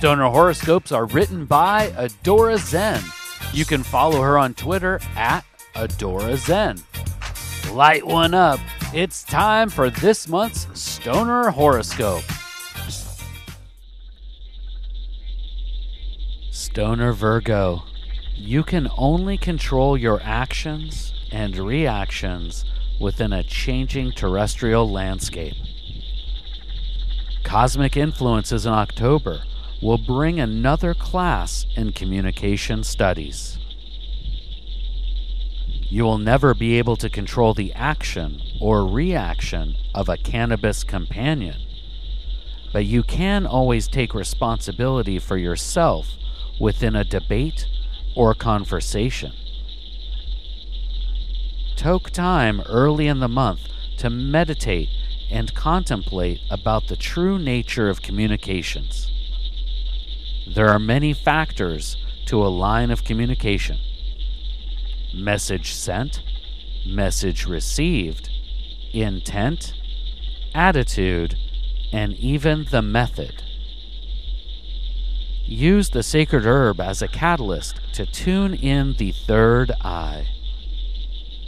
Stoner horoscopes are written by Adora Zen. You can follow her on Twitter at Adora Zen. Light one up. It's time for this month's Stoner horoscope. Stoner Virgo. You can only control your actions and reactions within a changing terrestrial landscape. Cosmic influences in October will bring another class in communication studies. You will never be able to control the action or reaction of a cannabis companion, but you can always take responsibility for yourself within a debate or conversation. Take time early in the month to meditate and contemplate about the true nature of communications. There are many factors to a line of communication message sent, message received, intent, attitude, and even the method. Use the sacred herb as a catalyst to tune in the third eye.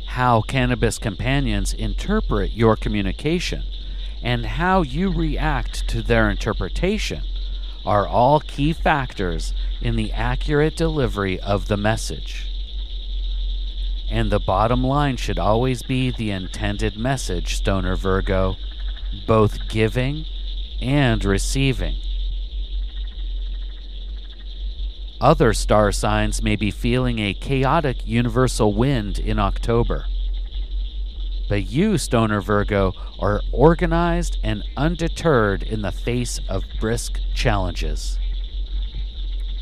How cannabis companions interpret your communication and how you react to their interpretation are all key factors in the accurate delivery of the message. And the bottom line should always be the intended message, Stoner Virgo, both giving and receiving. Other star signs may be feeling a chaotic universal wind in October. But you, Stoner Virgo, are organized and undeterred in the face of brisk challenges.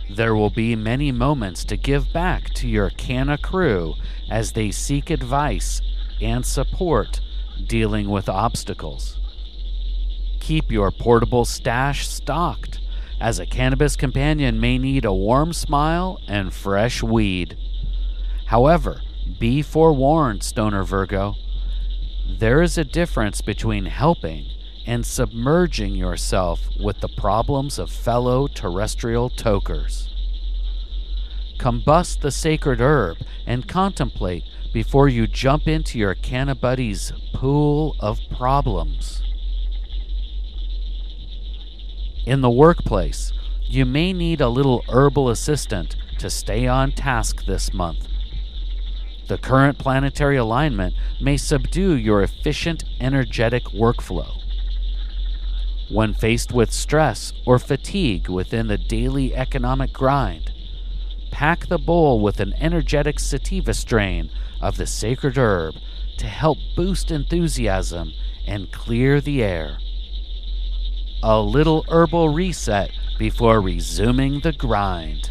There will be many moments to give back to your Canna crew as they seek advice and support dealing with obstacles. Keep your portable stash stocked, as a cannabis companion may need a warm smile and fresh weed. However, be forewarned, Stoner Virgo. There is a difference between helping and submerging yourself with the problems of fellow terrestrial tokers. Combust the sacred herb and contemplate before you jump into your Cannabuddy's pool of problems. In the workplace, you may need a little herbal assistant to stay on task this month. The current planetary alignment may subdue your efficient, energetic workflow. When faced with stress or fatigue within the daily economic grind, pack the bowl with an energetic sativa strain of the sacred herb to help boost enthusiasm and clear the air. A little herbal reset before resuming the grind.